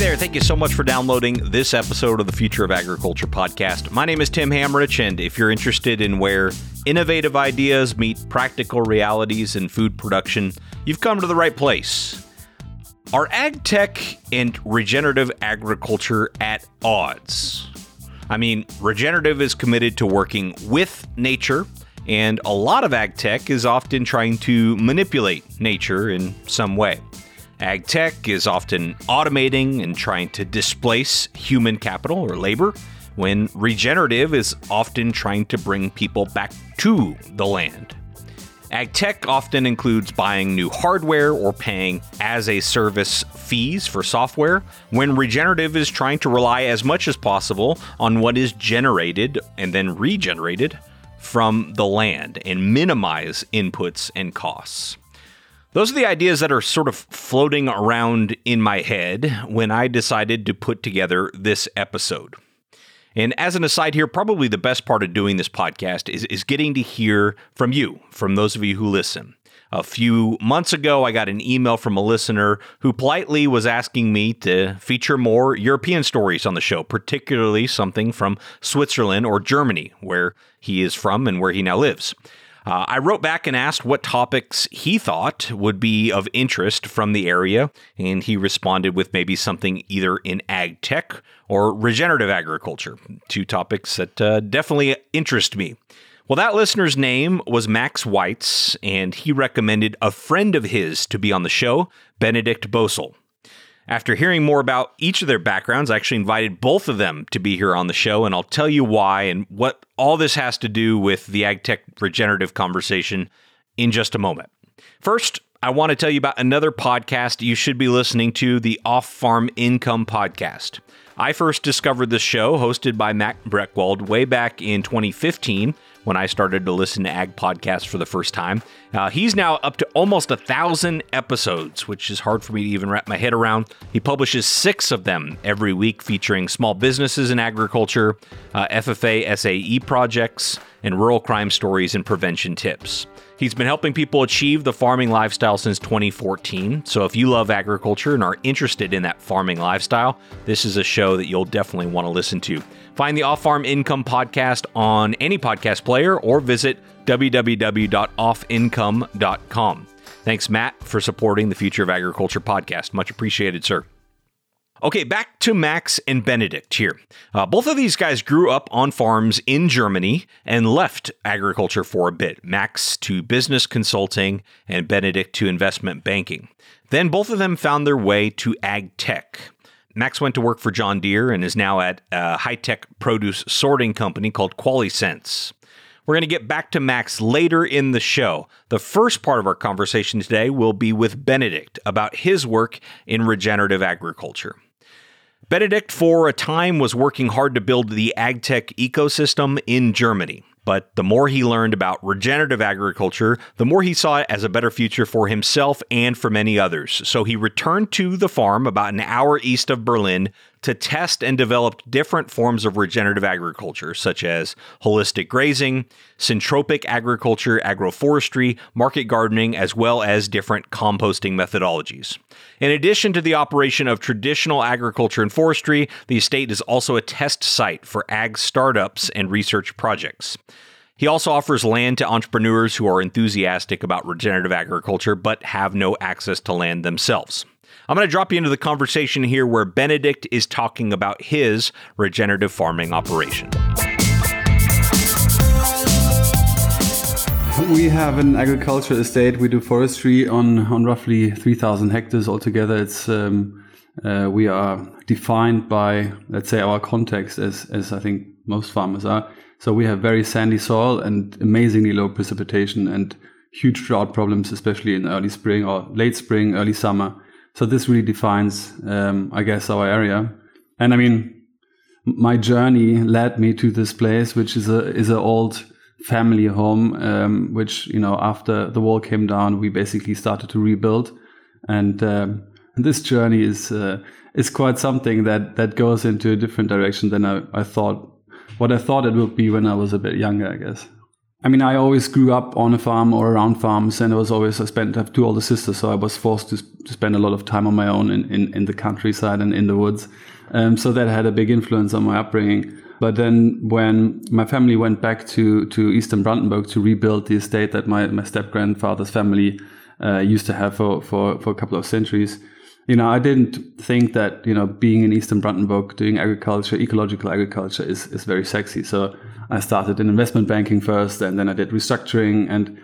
there. Thank you so much for downloading this episode of the Future of Agriculture podcast. My name is Tim Hammerich, and if you're interested in where innovative ideas meet practical realities in food production, you've come to the right place. Are ag tech and regenerative agriculture at odds? I mean, regenerative is committed to working with nature, and a lot of ag tech is often trying to manipulate nature in some way. Ag tech is often automating and trying to displace human capital or labor, when regenerative is often trying to bring people back to the land. Ag tech often includes buying new hardware or paying as a service fees for software, when regenerative is trying to rely as much as possible on what is generated and then regenerated from the land and minimize inputs and costs. Those are the ideas that are sort of floating around in my head when I decided to put together this episode. And as an aside here, probably the best part of doing this podcast is, is getting to hear from you, from those of you who listen. A few months ago, I got an email from a listener who politely was asking me to feature more European stories on the show, particularly something from Switzerland or Germany, where he is from and where he now lives. Uh, I wrote back and asked what topics he thought would be of interest from the area, and he responded with maybe something either in ag tech or regenerative agriculture, two topics that uh, definitely interest me. Well, that listener's name was Max Weitz, and he recommended a friend of his to be on the show, Benedict Bösel. After hearing more about each of their backgrounds, I actually invited both of them to be here on the show, and I'll tell you why and what all this has to do with the AgTech regenerative conversation in just a moment. First, I want to tell you about another podcast you should be listening to the Off Farm Income Podcast. I first discovered this show, hosted by Matt Breckwald, way back in 2015 when I started to listen to ag podcasts for the first time. Uh, he's now up to almost a thousand episodes, which is hard for me to even wrap my head around. He publishes six of them every week, featuring small businesses in agriculture, uh, FFA SAE projects, and rural crime stories and prevention tips. He's been helping people achieve the farming lifestyle since 2014. So if you love agriculture and are interested in that farming lifestyle, this is a show that you'll definitely want to listen to. Find the Off Farm Income podcast on any podcast player or visit www.offincome.com. Thanks, Matt, for supporting the Future of Agriculture podcast. Much appreciated, sir. Okay, back to Max and Benedict here. Uh, both of these guys grew up on farms in Germany and left agriculture for a bit. Max to business consulting and Benedict to investment banking. Then both of them found their way to ag tech. Max went to work for John Deere and is now at a high tech produce sorting company called QualySense. We're going to get back to Max later in the show. The first part of our conversation today will be with Benedict about his work in regenerative agriculture. Benedict, for a time, was working hard to build the agtech ecosystem in Germany. But the more he learned about regenerative agriculture, the more he saw it as a better future for himself and for many others. So he returned to the farm about an hour east of Berlin to test and develop different forms of regenerative agriculture, such as holistic grazing, syntropic agriculture, agroforestry, market gardening, as well as different composting methodologies. In addition to the operation of traditional agriculture and forestry, the estate is also a test site for ag startups and research projects. He also offers land to entrepreneurs who are enthusiastic about regenerative agriculture but have no access to land themselves. I'm going to drop you into the conversation here where Benedict is talking about his regenerative farming operation. We have an agriculture estate. We do forestry on, on roughly 3,000 hectares altogether. It's um, uh, we are defined by, let's say, our context, as as I think most farmers are. So we have very sandy soil and amazingly low precipitation and huge drought problems, especially in early spring or late spring, early summer. So this really defines, um, I guess, our area. And I mean, my journey led me to this place, which is a is an old family home, um, which you know after the wall came down, we basically started to rebuild, and, um, this journey is uh, is quite something that that goes into a different direction than I, I thought what I thought it would be when I was a bit younger, I guess. I mean, I always grew up on a farm or around farms, and I was always I spent I have two older sisters, so I was forced to, to spend a lot of time on my own in, in, in the countryside and in the woods. Um, so that had a big influence on my upbringing. But then when my family went back to, to Eastern Brandenburg to rebuild the estate that my, my step grandfather's family uh, used to have for, for, for a couple of centuries, you know, I didn't think that, you know, being in Eastern Brandenburg doing agriculture, ecological agriculture is, is very sexy. So I started in investment banking first and then I did restructuring. And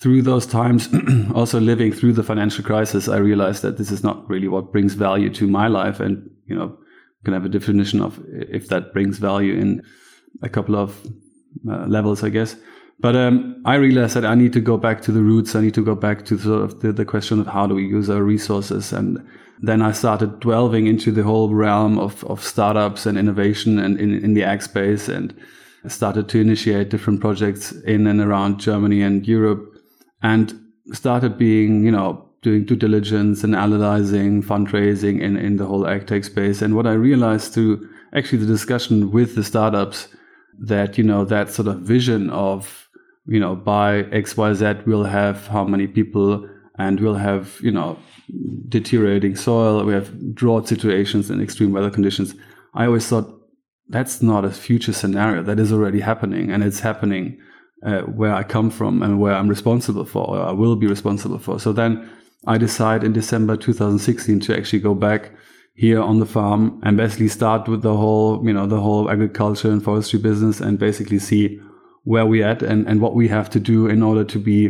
through those times, also living through the financial crisis, I realized that this is not really what brings value to my life. And, you know, can have a definition of if that brings value in a couple of uh, levels, I guess. But um, I realized that I need to go back to the roots. I need to go back to sort of the, the question of how do we use our resources. And then I started delving into the whole realm of, of startups and innovation and in, in the ag space and started to initiate different projects in and around Germany and Europe and started being, you know, doing due diligence and analyzing fundraising in, in the whole tech space. And what I realized through actually the discussion with the startups that, you know, that sort of vision of, you know, by XYZ we'll have how many people and we'll have, you know, deteriorating soil, we have drought situations and extreme weather conditions. I always thought that's not a future scenario. That is already happening and it's happening uh, where I come from and where I'm responsible for, or I will be responsible for. So then I decide in December 2016 to actually go back here on the farm and basically start with the whole, you know, the whole agriculture and forestry business and basically see where we at and, and what we have to do in order to be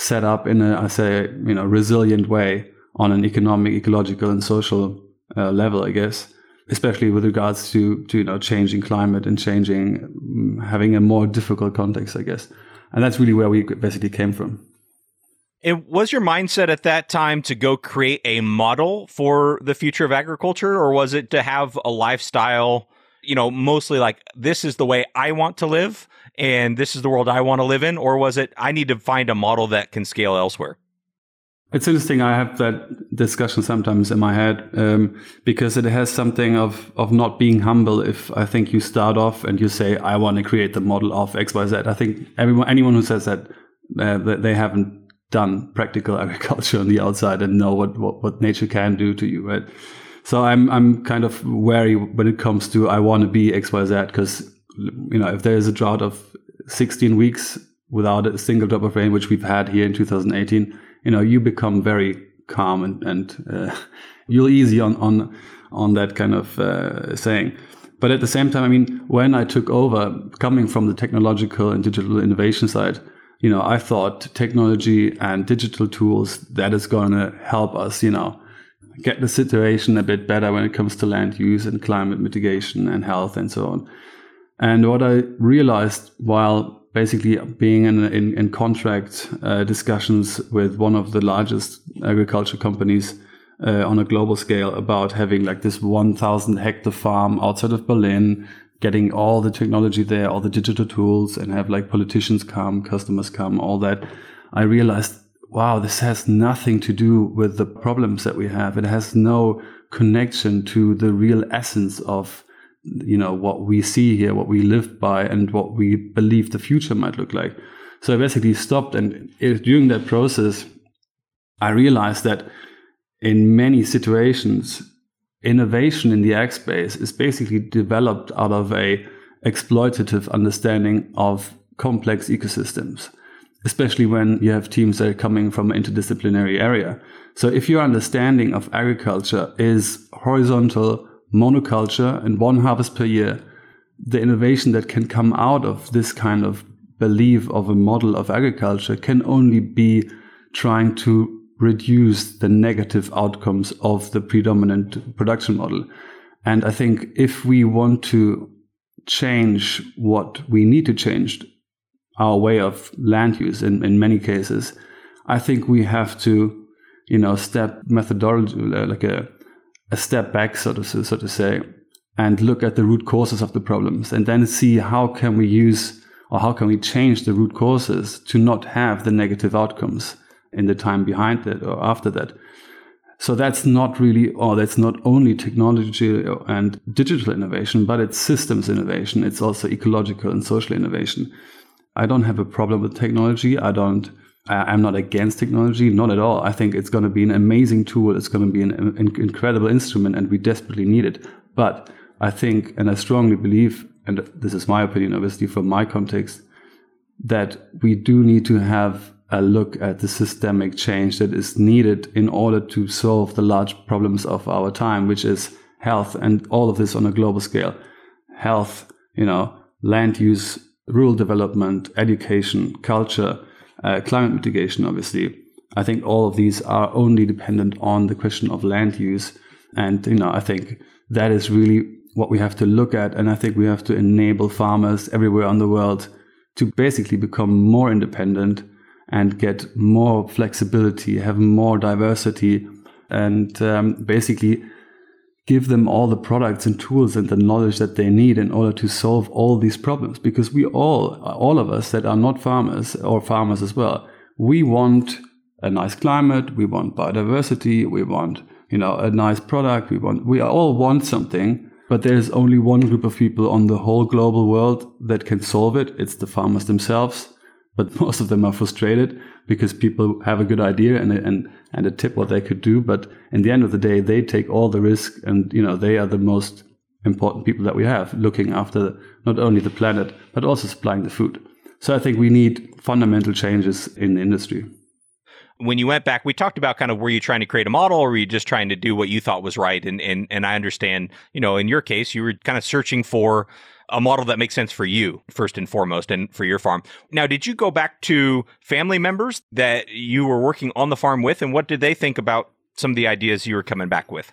set up in a, I say, you know, resilient way on an economic, ecological and social uh, level, I guess, especially with regards to, to, you know, changing climate and changing, mm, having a more difficult context, I guess. And that's really where we basically came from. It was your mindset at that time to go create a model for the future of agriculture, or was it to have a lifestyle, you know, mostly like this is the way I want to live and this is the world I want to live in, or was it I need to find a model that can scale elsewhere? It's interesting. I have that discussion sometimes in my head um, because it has something of of not being humble. If I think you start off and you say I want to create the model of X Y Z, I think everyone anyone who says that uh, they haven't done practical agriculture on the outside and know what, what, what nature can do to you, right? So I'm I'm kind of wary when it comes to I want to be X Y Z because you know if there is a drought of 16 weeks without a single drop of rain, which we've had here in 2018, you know you become very calm and and uh, you're easy on on on that kind of uh, saying. But at the same time, I mean, when I took over, coming from the technological and digital innovation side, you know, I thought technology and digital tools that is going to help us, you know, get the situation a bit better when it comes to land use and climate mitigation and health and so on. And what I realized while basically being in, in, in contract uh, discussions with one of the largest agriculture companies uh, on a global scale about having like this 1000 hectare farm outside of Berlin getting all the technology there, all the digital tools, and have like politicians come, customers come, all that, I realized, wow, this has nothing to do with the problems that we have. It has no connection to the real essence of you know what we see here what we live by and what we believe the future might look like so i basically stopped and during that process i realized that in many situations innovation in the ag space is basically developed out of a exploitative understanding of complex ecosystems, especially when you have teams that are coming from an interdisciplinary area. So if your understanding of agriculture is horizontal monoculture and one harvest per year, the innovation that can come out of this kind of belief of a model of agriculture can only be trying to reduce the negative outcomes of the predominant production model. And I think if we want to change what we need to change, our way of land use in, in many cases, I think we have to, you know, step methodology, uh, like a, a step back, so to, so to say, and look at the root causes of the problems and then see how can we use or how can we change the root causes to not have the negative outcomes in the time behind that or after that. So that's not really, or that's not only technology and digital innovation, but it's systems innovation. It's also ecological and social innovation. I don't have a problem with technology. I don't. I'm not against technology, not at all. I think it's going to be an amazing tool. It's going to be an, an incredible instrument, and we desperately need it. But I think, and I strongly believe, and this is my opinion, obviously from my context, that we do need to have a look at the systemic change that is needed in order to solve the large problems of our time, which is health and all of this on a global scale. Health, you know, land use, rural development, education, culture, uh, climate mitigation, obviously. I think all of these are only dependent on the question of land use. And, you know, I think that is really what we have to look at. And I think we have to enable farmers everywhere on the world to basically become more independent and get more flexibility, have more diversity, and um, basically give them all the products and tools and the knowledge that they need in order to solve all these problems. Because we all, all of us that are not farmers or farmers as well, we want a nice climate, we want biodiversity, we want you know a nice product, we want we all want something but there's only one group of people on the whole global world that can solve it. It's the farmers themselves. But most of them are frustrated because people have a good idea and, and, and a tip what they could do. But in the end of the day, they take all the risk and, you know, they are the most important people that we have looking after not only the planet, but also supplying the food. So I think we need fundamental changes in the industry when you went back, we talked about kind of were you trying to create a model or were you just trying to do what you thought was right? And and and I understand, you know, in your case, you were kind of searching for a model that makes sense for you first and foremost and for your farm. Now, did you go back to family members that you were working on the farm with and what did they think about some of the ideas you were coming back with?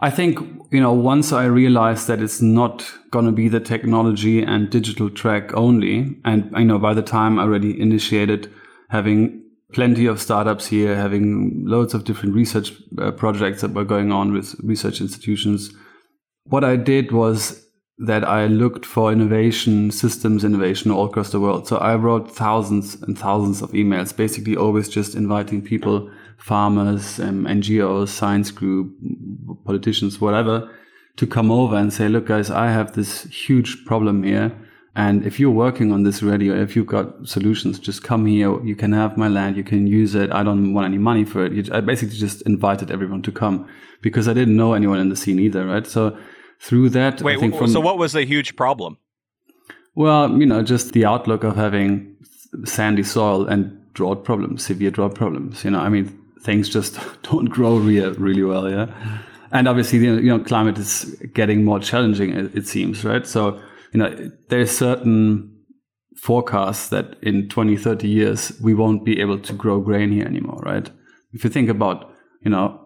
I think, you know, once I realized that it's not going to be the technology and digital track only, and I know by the time I already initiated having plenty of startups here having loads of different research uh, projects that were going on with research institutions. What I did was that I looked for innovation, systems innovation all across the world. So I wrote thousands and thousands of emails, basically always just inviting people, farmers, um, NGOs, science group, politicians, whatever, to come over and say, look, guys, I have this huge problem here and if you're working on this already, or if you've got solutions, just come here. You can have my land. You can use it. I don't want any money for it. I basically just invited everyone to come because I didn't know anyone in the scene either, right? So through that, wait. From, so what was the huge problem? Well, you know, just the outlook of having sandy soil and drought problems, severe drought problems. You know, I mean, things just don't grow really, really well. Yeah, and obviously, you know, climate is getting more challenging. It seems, right? So you know, there's certain forecasts that in 20, 30 years, we won't be able to grow grain here anymore, right? If you think about, you know,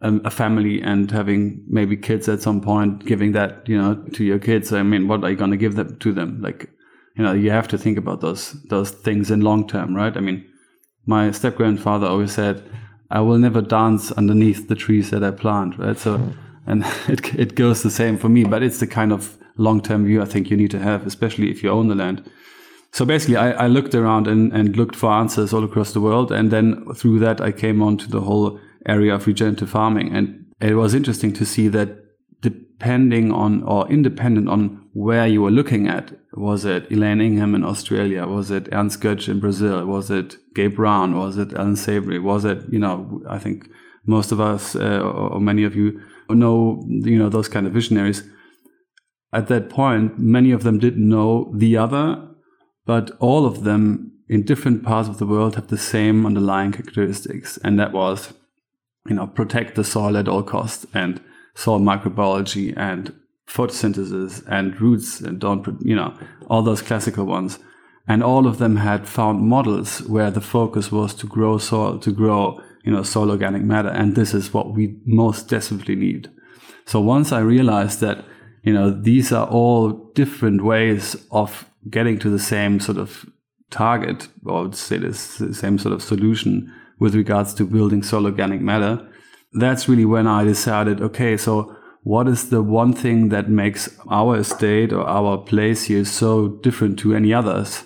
a, a family and having maybe kids at some point, giving that, you know, to your kids, I mean, what are you going to give them to them? Like, you know, you have to think about those, those things in long term, right? I mean, my step grandfather always said, I will never dance underneath the trees that I plant, right? So, and it, it goes the same for me, but it's the kind of long term view I think you need to have, especially if you own the land. So basically, I, I looked around and, and looked for answers all across the world. And then through that, I came on to the whole area of regenerative farming. And it was interesting to see that depending on or independent on where you were looking at, was it Elaine Ingham in Australia? Was it Ernst Götsch in Brazil? Was it Gabe Brown? Was it Allan Savory? Was it, you know, I think most of us uh, or many of you know, you know, those kind of visionaries at that point, many of them didn't know the other, but all of them in different parts of the world have the same underlying characteristics. And that was, you know, protect the soil at all costs and soil microbiology and photosynthesis and roots and don't, you know, all those classical ones. And all of them had found models where the focus was to grow soil, to grow, you know, soil organic matter. And this is what we most desperately need. So once I realized that you know, these are all different ways of getting to the same sort of target or say the same sort of solution with regards to building soil organic matter. That's really when I decided, okay, so what is the one thing that makes our estate or our place here so different to any others?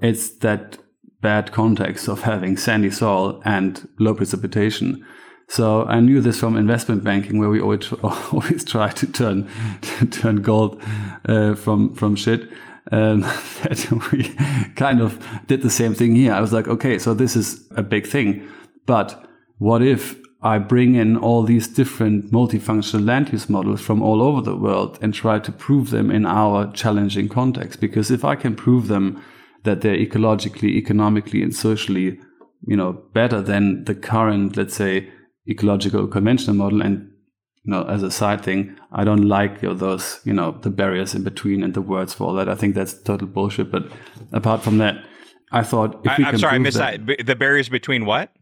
It's that bad context of having sandy soil and low precipitation. So I knew this from investment banking, where we always always try to turn to turn gold uh, from from shit. Um, that we kind of did the same thing here. I was like, okay, so this is a big thing, but what if I bring in all these different multifunctional land use models from all over the world and try to prove them in our challenging context? Because if I can prove them that they're ecologically, economically, and socially, you know, better than the current, let's say, ecological conventional model, and you know, as a side thing, I don't like you know, those, you know, the barriers in between and the words for all that. I think that's total bullshit. But apart from that, I thought if we I, am sorry, I missed that, that. The barriers between what?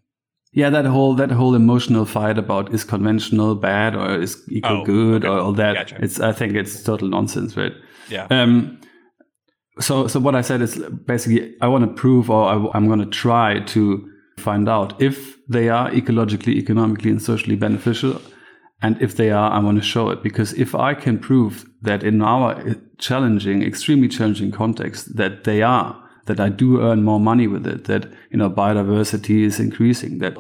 Yeah, that whole that whole emotional fight about is conventional bad or is equal oh, good okay. or all that. Gotcha. It's I think it's total nonsense, right? Yeah. Um. So so what I said is basically I want to prove or I, I'm going to try to find out if they are ecologically, economically, and socially beneficial, and if they are, I want to show it because if I can prove that in our eh, challenging, extremely challenging context that they are that I do earn more money with it, that, you know, biodiversity is increasing, that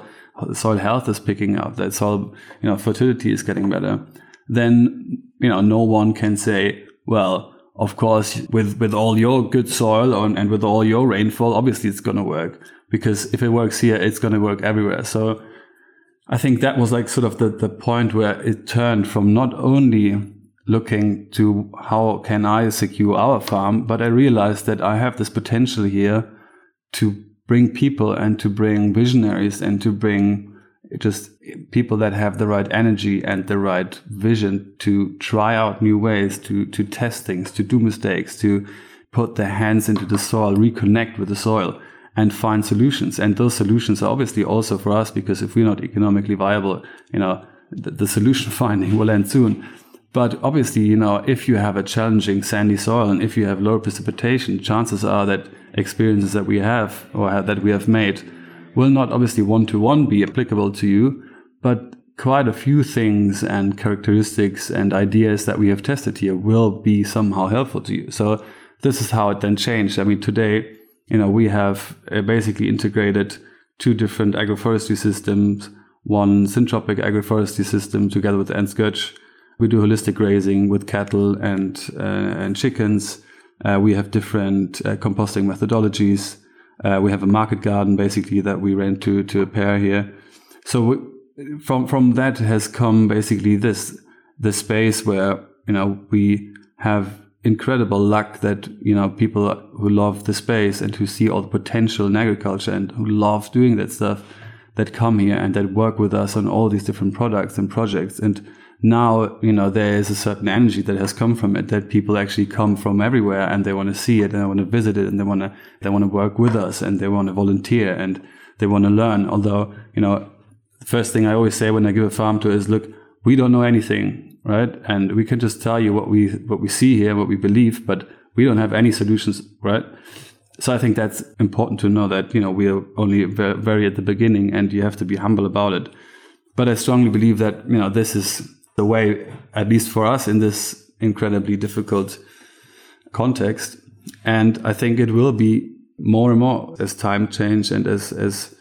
soil health is picking up, that soil, you know, fertility is getting better, then, you know, no one can say, well, of course, with, with all your good soil and, and with all your rainfall, obviously it's going to work because if it works here, it's going to work everywhere. So I think that was like sort of the, the point where it turned from not only looking to how can I secure our farm, but I realized that I have this potential here to bring people and to bring visionaries and to bring just people that have the right energy and the right vision to try out new ways, to, to test things, to do mistakes, to put their hands into the soil, reconnect with the soil and find solutions. And those solutions are obviously also for us because if we're not economically viable, you know, the, the solution finding will end soon. But obviously, you know, if you have a challenging sandy soil and if you have low precipitation, chances are that experiences that we have or have, that we have made will not obviously one to one be applicable to you, but quite a few things and characteristics and ideas that we have tested here will be somehow helpful to you. So this is how it then changed. I mean, today, you know, we have uh, basically integrated two different agroforestry systems, one syntropic agroforestry system together with Ernst Götsch we do holistic grazing with cattle and uh, and chickens. Uh, we have different uh, composting methodologies. Uh, we have a market garden basically that we rent to to a pair here. So we, from from that has come basically this the space where you know we have incredible luck that you know people who love the space and who see all the potential in agriculture and who love doing that stuff that come here and that work with us on all these different products and projects. And now you know there is a certain energy that has come from it that people actually come from everywhere and they want to see it and they want to visit it and they want to they want to work with us and they want to volunteer and they want to learn. Although you know the first thing i always say when i give a farm tour is look we don't know anything right and we can just tell you what we what we see here what we believe but we don't have any solutions right so i think that's important to know that you know we are only very at the beginning and you have to be humble about it but i strongly believe that you know this is the way, at least for us in this incredibly difficult context. And I think it will be more and more as time change and as, as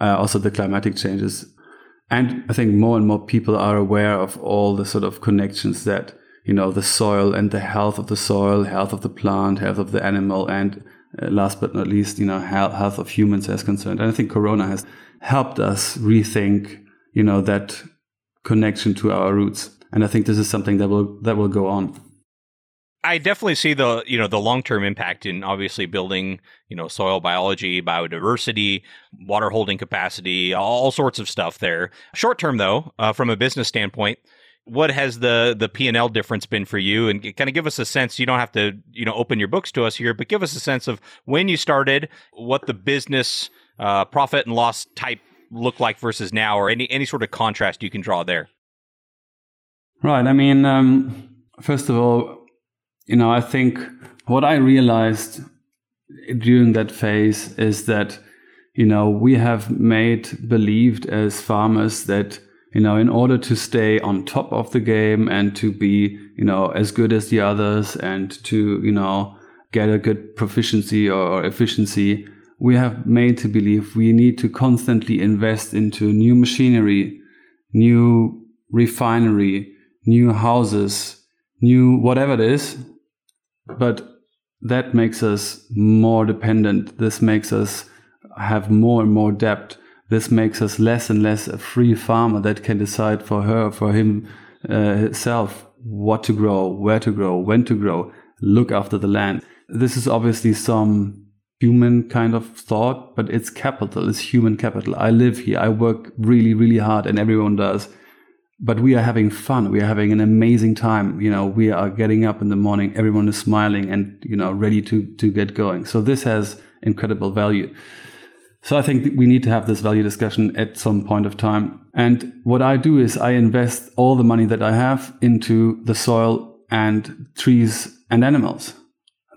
uh, also the climatic changes. And I think more and more people are aware of all the sort of connections that, you know, the soil and the health of the soil, health of the plant, health of the animal, and uh, last but not least, you know, health, health of humans as concerned. And I think Corona has helped us rethink, you know, that connection to our roots. And I think this is something that will that will go on. I definitely see the you know the long term impact in obviously building you know soil biology, biodiversity, water holding capacity, all sorts of stuff there. Short term though, uh, from a business standpoint, what has the the P and L difference been for you? And kind of give us a sense. You don't have to you know open your books to us here, but give us a sense of when you started, what the business uh, profit and loss type look like versus now, or any any sort of contrast you can draw there? Right. I mean, um, first of all, you know, I think what I realized during that phase is that you know we have made believed as farmers that you know in order to stay on top of the game and to be you know as good as the others and to you know get a good proficiency or efficiency we have made to believe we need to constantly invest into new machinery, new refinery, new houses, new whatever it is. But that makes us more dependent. This makes us have more and more debt. This makes us less and less a free farmer that can decide for her, for him, uh, himself, what to grow, where to grow, when to grow, look after the land. This is obviously some human kind of thought, but it's capital, it's human capital. I live here, I work really, really hard, and everyone does. But we are having fun. We are having an amazing time. You know, we are getting up in the morning, everyone is smiling and, you know, ready to, to get going. So this has incredible value. So I think we need to have this value discussion at some point of time. And what I do is I invest all the money that I have into the soil and trees and animals.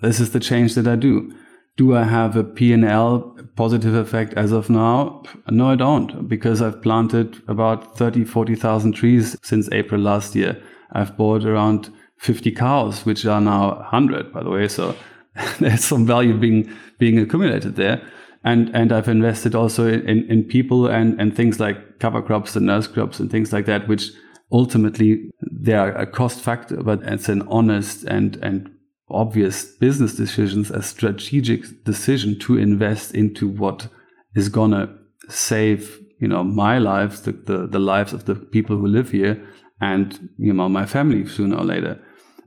This is the change that I do. Do I have a P&L positive effect as of now? No, I don't, because I've planted about 30, 40,000 trees since April last year. I've bought around 50 cows, which are now 100, by the way. So there's some value being, being accumulated there and and I've invested also in, in people and and things like cover crops and nurse crops and things like that, which ultimately they are a cost factor, but it's an honest and and obvious business decisions, a strategic decision to invest into what is gonna save you know my lives, the, the, the lives of the people who live here, and you know my family sooner or later.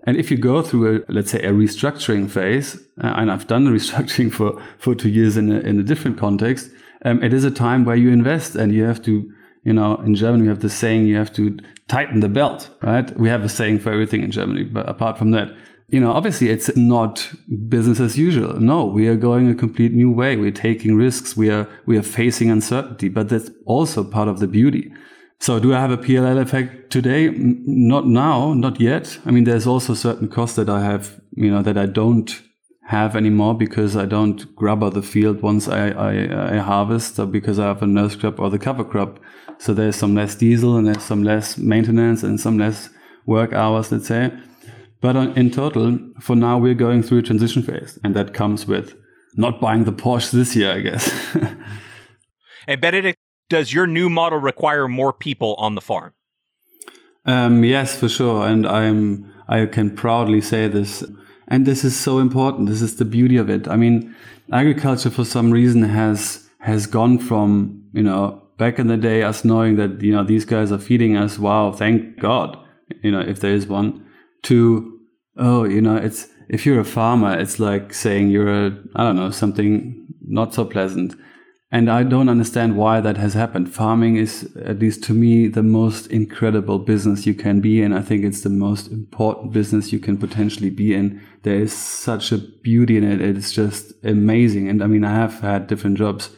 And if you go through a, let's say, a restructuring phase, uh, and I've done restructuring for, for two years in a, in a different context, um, it is a time where you invest and you have to, you know, in Germany, we have the saying, you have to tighten the belt, right? We have a saying for everything in Germany, but apart from that, you know, obviously it's not business as usual. No, we are going a complete new way. We're taking risks. We are, we are facing uncertainty, but that's also part of the beauty. So do I have a P&L effect today? Not now, not yet. I mean, there's also certain costs that I have, you know, that I don't have anymore because I don't grubber the field once I, I, I harvest or because I have a nurse crop or the cover crop. So there's some less diesel and there's some less maintenance and some less work hours, let's say. But in total, for now, we're going through a transition phase and that comes with not buying the Porsche this year, I guess. and Benedict, does your new model require more people on the farm? Um, yes, for sure. And I'm, I can proudly say this. And this is so important. This is the beauty of it. I mean, agriculture for some reason has, has gone from, you know, back in the day, us knowing that, you know, these guys are feeding us. Wow. Thank God. You know, if there is one to, oh, you know, it's, if you're a farmer, it's like saying you're a, I don't know, something not so pleasant. And I don't understand why that has happened. Farming is, at least to me, the most incredible business you can be in. I think it's the most important business you can potentially be in. There is such a beauty in it. It's just amazing. And I mean, I have had different jobs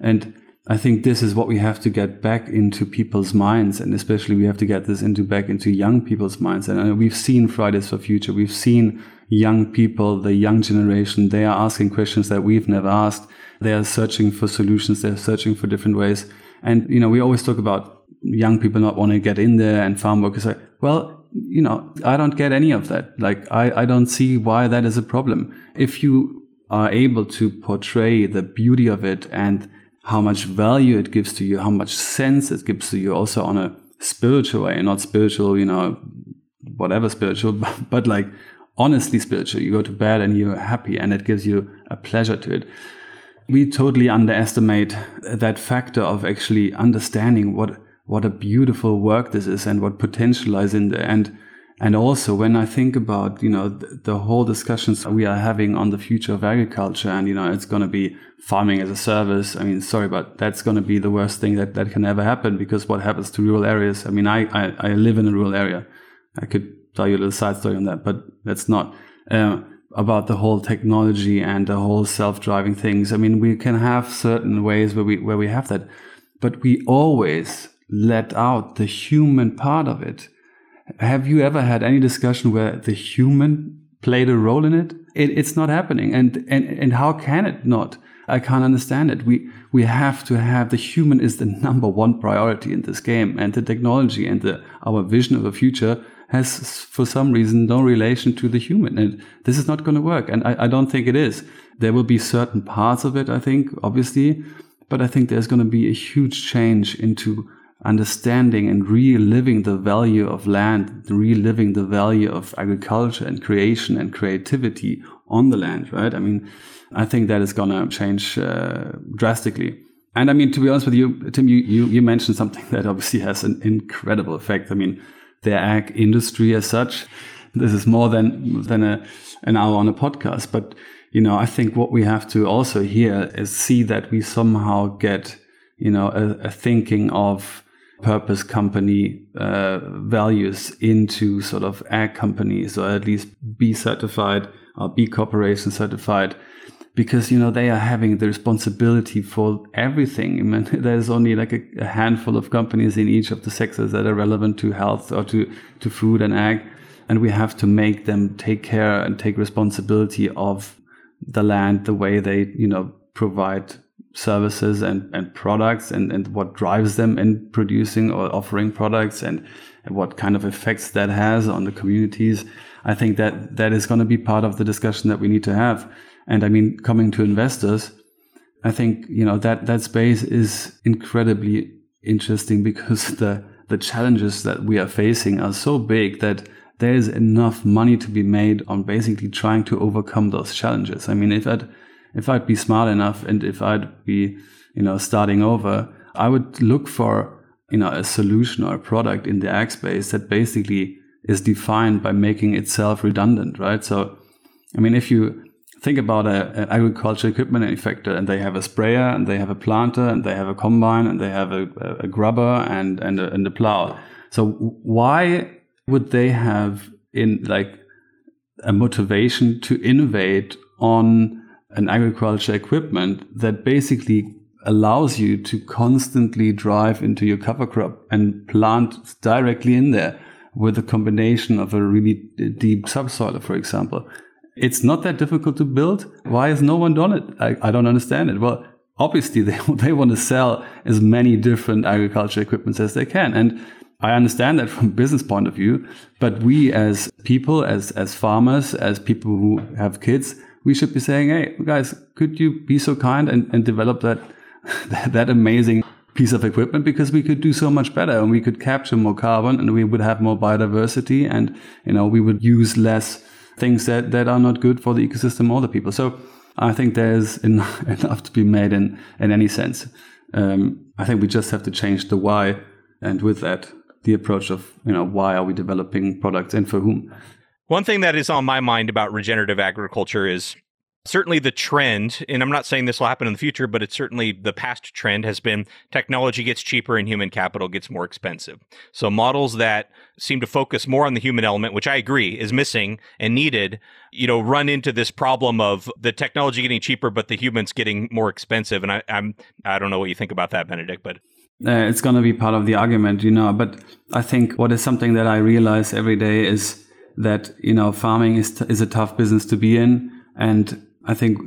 and I think this is what we have to get back into people's minds. And especially we have to get this into back into young people's minds. And uh, we've seen Fridays for Future. We've seen young people, the young generation, they are asking questions that we've never asked they are searching for solutions. They're searching for different ways. And, you know, we always talk about young people not wanting to get in there and farm workers say, well, you know, I don't get any of that. Like, I, I don't see why that is a problem. If you are able to portray the beauty of it and how much value it gives to you, how much sense it gives to you also on a spiritual way, not spiritual, you know, whatever spiritual, but, but like honestly spiritual. You go to bed and you're happy and it gives you a pleasure to it we totally underestimate that factor of actually understanding what what a beautiful work this is and what potential lies in there and and also when i think about you know the, the whole discussions we are having on the future of agriculture and you know it's going to be farming as a service i mean sorry but that's going to be the worst thing that that can ever happen because what happens to rural areas i mean i i, I live in a rural area i could tell you a little side story on that but that's not uh, about the whole technology and the whole self-driving things. I mean, we can have certain ways where we where we have that, but we always let out the human part of it. Have you ever had any discussion where the human played a role in it? it it's not happening, and and and how can it not? I can't understand it. We we have to have the human is the number one priority in this game, and the technology and the our vision of the future has for some reason no relation to the human. And this is not going to work. And I, I don't think it is. There will be certain parts of it, I think, obviously, but I think there's going to be a huge change into understanding and reliving the value of land, reliving the value of agriculture and creation and creativity on the land, right? I mean, I think that is going to change uh, drastically. And I mean, to be honest with you, Tim, you, you, you mentioned something that obviously has an incredible effect. I mean, the ag industry as such, this is more than, than a, an hour on a podcast. But, you know, I think what we have to also here is see that we somehow get, you know, a, a thinking of, purpose company uh, values into sort of ag companies or at least B certified or B corporation certified because you know they are having the responsibility for everything. I mean, there's only like a, a, handful of companies in each of the sectors that are relevant to health or to to food and ag, and we have to make them take care and take responsibility of the land the way they you know provide services and, and products and, and what drives them in producing or offering products and, and what kind of effects that has on the communities. I think that that is going to be part of the discussion that we need to have. And I mean, coming to investors, I think, you know, that, that space is incredibly interesting because the, the challenges that we are facing are so big that there is enough money to be made on basically trying to overcome those challenges. I mean, if I'd, if I'd be smart enough and if I'd be, you know, starting over, I would look for, you know, a solution or a product in the ag space that basically is defined by making itself redundant, right? So, I mean, if you think about an agriculture equipment manufacturer and they have a sprayer and they have a planter and they have a combine and they have a, a grubber and, and a, and a plow. So why would they have in like a motivation to innovate on an agriculture equipment that basically allows you to constantly drive into your cover crop and plant directly in there with a combination of a really deep subsoil, for example it's not that difficult to build. Why has no one done it? I, I don't understand it. Well, obviously they, they want to sell as many different agriculture equipments as they can. And I understand that from a business point of view, but we as people, as, as farmers, as people who have kids, we should be saying, Hey, guys, could you be so kind and, and develop that, that amazing piece of equipment because we could do so much better and we could capture more carbon and we would have more biodiversity and, you know, we would use less things that, that are not good for the ecosystem or the people. So I think there's enough, enough to be made in, in any sense. Um, I think we just have to change the why, and with that, the approach of you know why are we developing products and for whom. One thing that is on my mind about regenerative agriculture is certainly the trend, and I'm not saying this will happen in the future, but it's certainly the past trend has been technology gets cheaper and human capital gets more expensive. So models that seem to focus more on the human element, which I agree is missing and needed, you know, run into this problem of the technology getting cheaper, but the humans getting more expensive. And I, I'm I don't know what you think about that, Benedict, but uh, it's going to be part of the argument, you know. But I think what is something that I realize every day is that you know farming is t- is a tough business to be in, and I think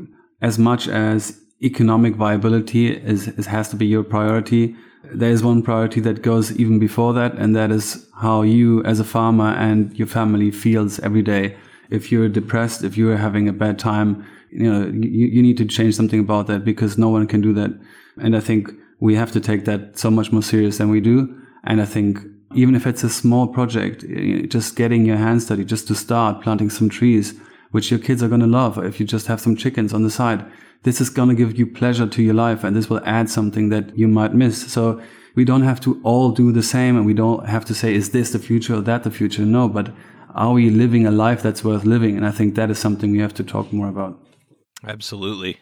as much as economic viability is, is has to be your priority, there is one priority that goes even before that, and that is how you as a farmer and your family feels every day. If you're depressed, if you're having a bad time, you know, you, you need to change something about that because no one can do that. And I think we have to take that so much more serious than we do. And I think even if it's a small project, just getting your hands dirty, just to start planting some trees, which your kids are going to love. If you just have some chickens on the side, this is going to give you pleasure to your life and this will add something that you might miss. So we don't have to all do the same and we don't have to say, is this the future or that the future? No, but are we living a life that's worth living? And I think that is something we have to talk more about. Absolutely.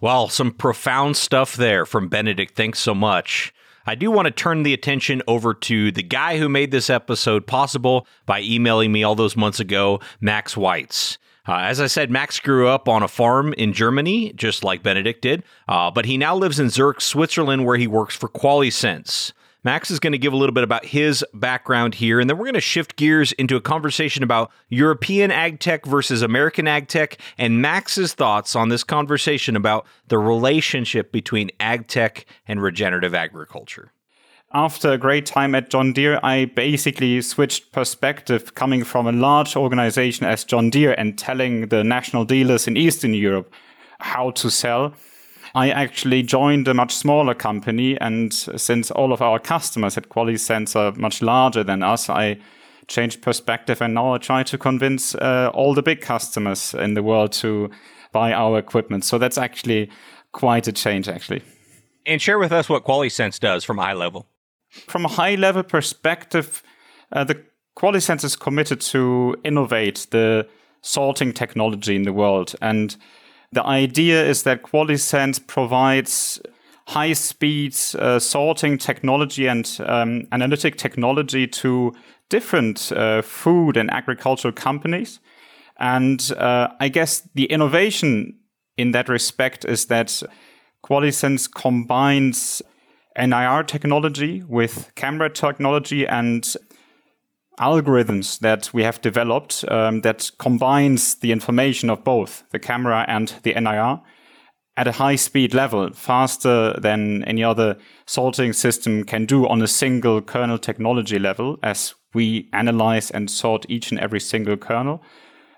Well, some profound stuff there from Benedict. Thanks so much. I do want to turn the attention over to the guy who made this episode possible by emailing me all those months ago, Max Weitz. Uh, as I said, Max grew up on a farm in Germany, just like Benedict did, uh, but he now lives in Zurich, Switzerland, where he works for QualySense. Max is going to give a little bit about his background here, and then we're going to shift gears into a conversation about European ag tech versus American ag tech, and Max's thoughts on this conversation about the relationship between ag tech and regenerative agriculture. After a great time at John Deere, I basically switched perspective coming from a large organization as John Deere and telling the national dealers in Eastern Europe how to sell I actually joined a much smaller company. And since all of our customers at QualySense are much larger than us, I changed perspective. And now I try to convince uh, all the big customers in the world to buy our equipment. So that's actually quite a change, actually. And share with us what QualySense does from a high level. From a high level perspective, uh, the QualySense is committed to innovate the sorting technology in the world. And the idea is that QualySense provides high speed uh, sorting technology and um, analytic technology to different uh, food and agricultural companies. And uh, I guess the innovation in that respect is that QualySense combines NIR technology with camera technology and algorithms that we have developed um, that combines the information of both the camera and the NIR at a high speed level, faster than any other sorting system can do on a single kernel technology level, as we analyze and sort each and every single kernel.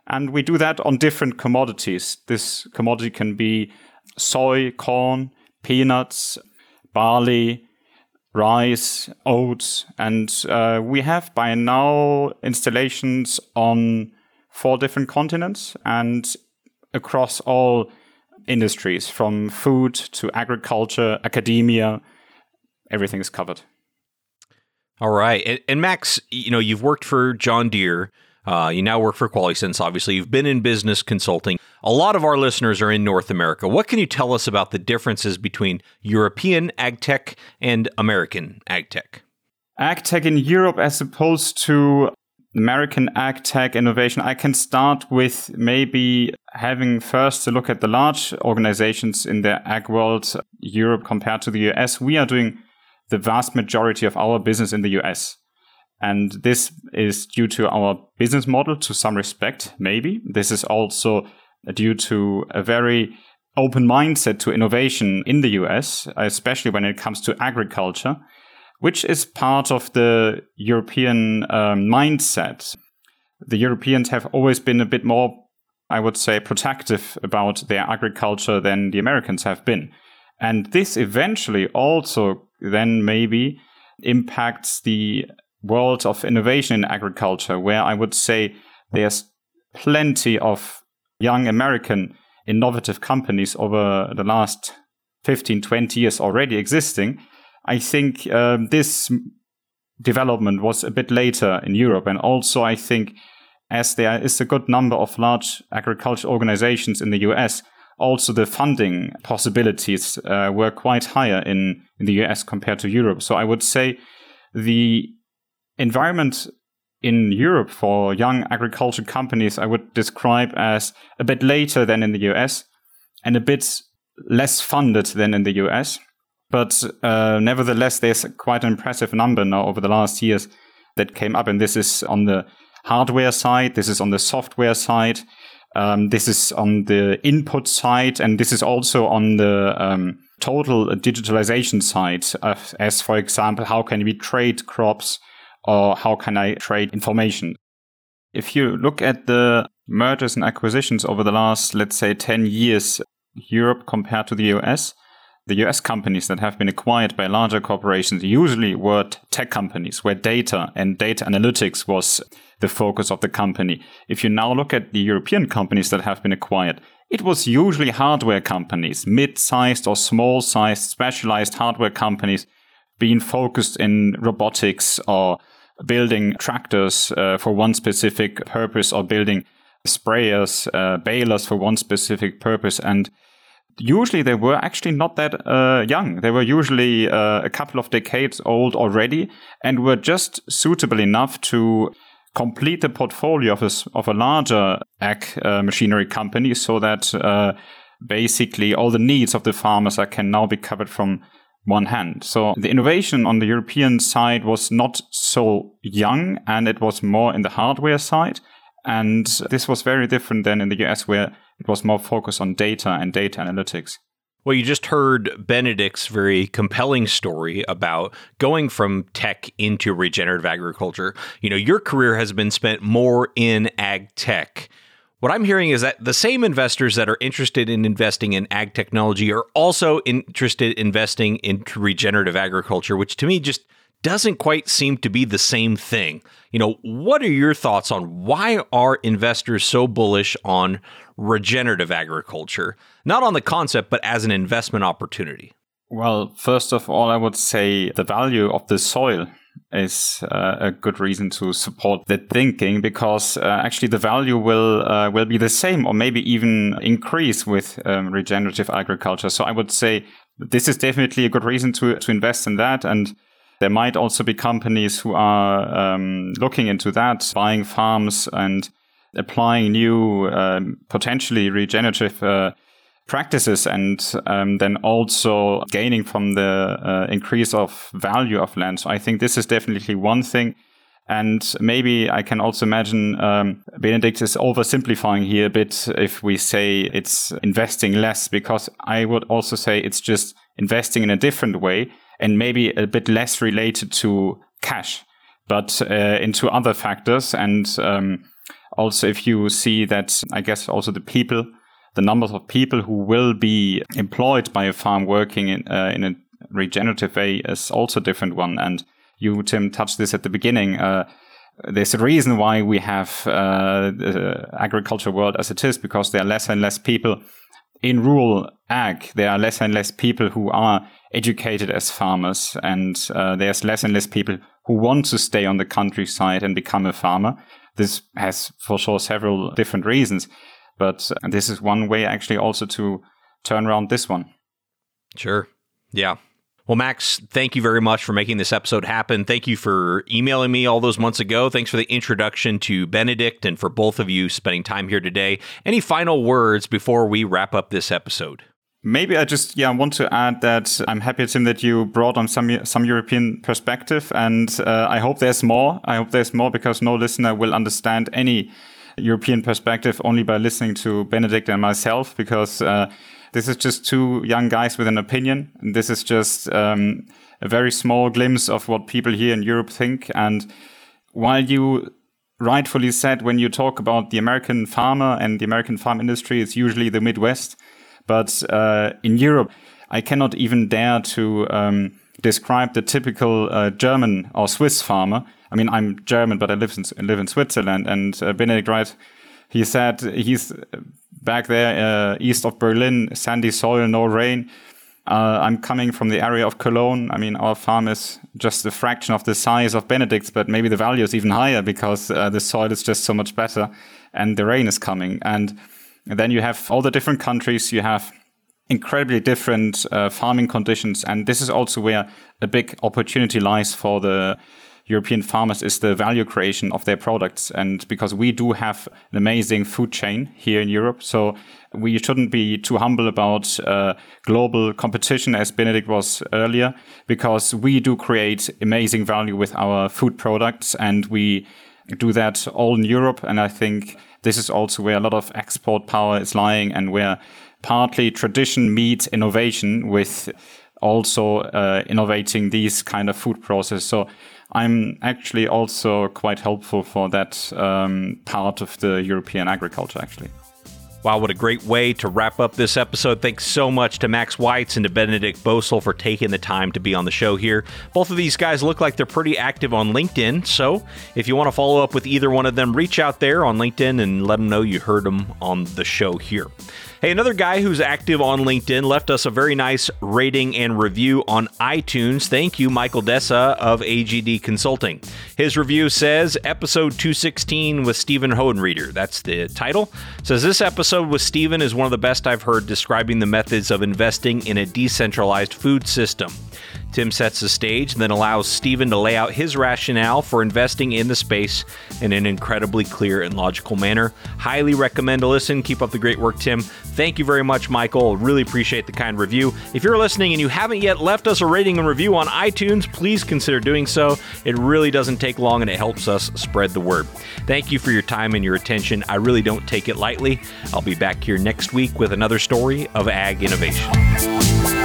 And we do that on different commodities. This commodity can be soy, corn, peanuts, barley, rice, oats, and uh, we have by now installations on four different continents and across all industries from food to agriculture, academia, everything is covered. All right. And, and, Max, you know, you've worked for John Deere. Uh, you now work for QualySense, obviously. You've been in business consulting. A lot of our listeners are in North America. What can you tell us about the differences between European ag tech and American ag tech? Ag tech in Europe, as opposed to American ag tech innovation, I can start with maybe having first to look at the large organizations in the ag world, Europe compared to the US. We are doing the vast majority of our business in the US. And this is due to our business model to some respect, maybe. This is also due to a very open mindset to innovation in the US, especially when it comes to agriculture, which is part of the European um, mindset. The Europeans have always been a bit more, I would say, protective about their agriculture than the Americans have been. And this eventually also then maybe impacts the world of innovation in agriculture, where I would say there's plenty of young American innovative companies over the last 15, 20 years already existing. I think um, this development was a bit later in Europe. And also, I think as there is a good number of large agriculture organizations in the US, also the funding possibilities uh, were quite higher in, in the US compared to Europe. So I would say the environment in Europe for young agriculture companies, I would describe as a bit later than in the US and a bit less funded than in the US. But uh, nevertheless, there's quite an impressive number now over the last years that came up. And this is on the hardware side, this is on the software side, um, this is on the input side, and this is also on the um, total digitalization side, as for example, how can we trade crops or how can I trade information? If you look at the mergers and acquisitions over the last, let's say, 10 years, Europe compared to the US, the US companies that have been acquired by larger corporations usually were tech companies where data and data analytics was the focus of the company. If you now look at the European companies that have been acquired, it was usually hardware companies, mid sized or small sized specialized hardware companies being focused in robotics or building tractors uh, for one specific purpose or building sprayers, uh, balers for one specific purpose. And usually they were actually not that uh, young. They were usually uh, a couple of decades old already and were just suitable enough to complete the portfolio of a, of a larger ag uh, machinery company so that uh, basically all the needs of the farmers are, can now be covered from one hand. So the innovation on the European side was not so young and it was more in the hardware side. And this was very different than in the US where it was more focused on data and data analytics. Well, you just heard Benedikt's very compelling story about going from tech into regenerative agriculture. You know, your career has been spent more in ag tech. What I'm hearing is that the same investors that are interested in investing in ag technology are also interested in investing in regenerative agriculture, which to me just doesn't quite seem to be the same thing. You know, what are your thoughts on why are investors so bullish on regenerative agriculture? Not on the concept, but as an investment opportunity. Well, first of all, I would say the value of the soil is uh, a good reason to support that thinking because uh, actually the value will uh, will be the same or maybe even increase with um, regenerative agriculture. So I would say this is definitely a good reason to to invest in that and. There might also be companies who are um, looking into that, buying farms and applying new, um, potentially regenerative uh, practices and um, then also gaining from the uh, increase of value of land. So I think this is definitely one thing. And maybe I can also imagine um, Benedikt is oversimplifying here a bit if we say it's investing less, because I would also say it's just investing in a different way and maybe a bit less related to cash, but uh, into other factors. And um, also, if you see that, I guess also the people the numbers of people who will be employed by a farm working in, uh, in a regenerative way is also a different one. And you, Tim, touched this at the beginning. Uh, there's a reason why we have uh, the agriculture world as it is because there are less and less people in rural ag. There are less and less people who are educated as farmers, and uh, there's less and less people who want to stay on the countryside and become a farmer. This has for sure several different reasons. But this is one way actually also to turn around this one. Sure. Yeah. Well, Max, thank you very much for making this episode happen. Thank you for emailing me all those months ago. Thanks for the introduction to Benedikt and for both of you spending time here today. Any final words before we wrap up this episode? Maybe I just yeah want to add that I'm happy Tim that you brought on some some European perspective, and uh, I hope there's more. I hope there's more because no listener will understand any European perspective only by listening to Benedikt and myself because uh, this is just two young guys with an opinion. And this is just um, a very small glimpse of what people here in Europe think. And while you rightfully said when you talk about the American farmer and the American farm industry, it's usually the Midwest. But uh, in Europe, I cannot even dare to um, describe the typical uh, German or Swiss farmer I mean, I'm German, but I live in live in Switzerland. And uh, Benedikt Wright, he said he's back there uh, east of Berlin, sandy soil, no rain. Uh, I'm coming from the area of Cologne. I mean, our farm is just a fraction of the size of Benedikt's, but maybe the value is even higher because uh, the soil is just so much better and the rain is coming. And then you have all the different countries. You have incredibly different uh, farming conditions. And this is also where a big opportunity lies for the European farmers is the value creation of their products. And because we do have an amazing food chain here in Europe, so we shouldn't be too humble about uh, global competition as Benedikt was earlier, because we do create amazing value with our food products and we do that all in Europe. And I think this is also where a lot of export power is lying and where partly tradition meets innovation with also uh, innovating these kind of food processes. So I'm actually also quite helpful for that um, part of the European agriculture, actually. Wow, what a great way to wrap up this episode. Thanks so much to Max Weitz and to Benedikt Bösel for taking the time to be on the show here. Both of these guys look like they're pretty active on LinkedIn, so if you want to follow up with either one of them, reach out there on LinkedIn and let them know you heard them on the show here. Hey, another guy who's active on LinkedIn left us a very nice rating and review on iTunes. Thank you, Michael Dessa of AGD Consulting. His review says episode 216 with Stephen Hohenrieder. That's the title. Says this episode with Stephen is one of the best I've heard describing the methods of investing in a decentralized food system. Tim sets the stage, then allows Stephen to lay out his rationale for investing in the space in an incredibly clear and logical manner. Highly recommend to listen. Keep up the great work, Tim. Thank you very much, Michael. Really appreciate the kind review. If you're listening and you haven't yet left us a rating and review on iTunes, please consider doing so. It really doesn't take long and it helps us spread the word. Thank you for your time and your attention. I really don't take it lightly. I'll be back here next week with another story of ag innovation.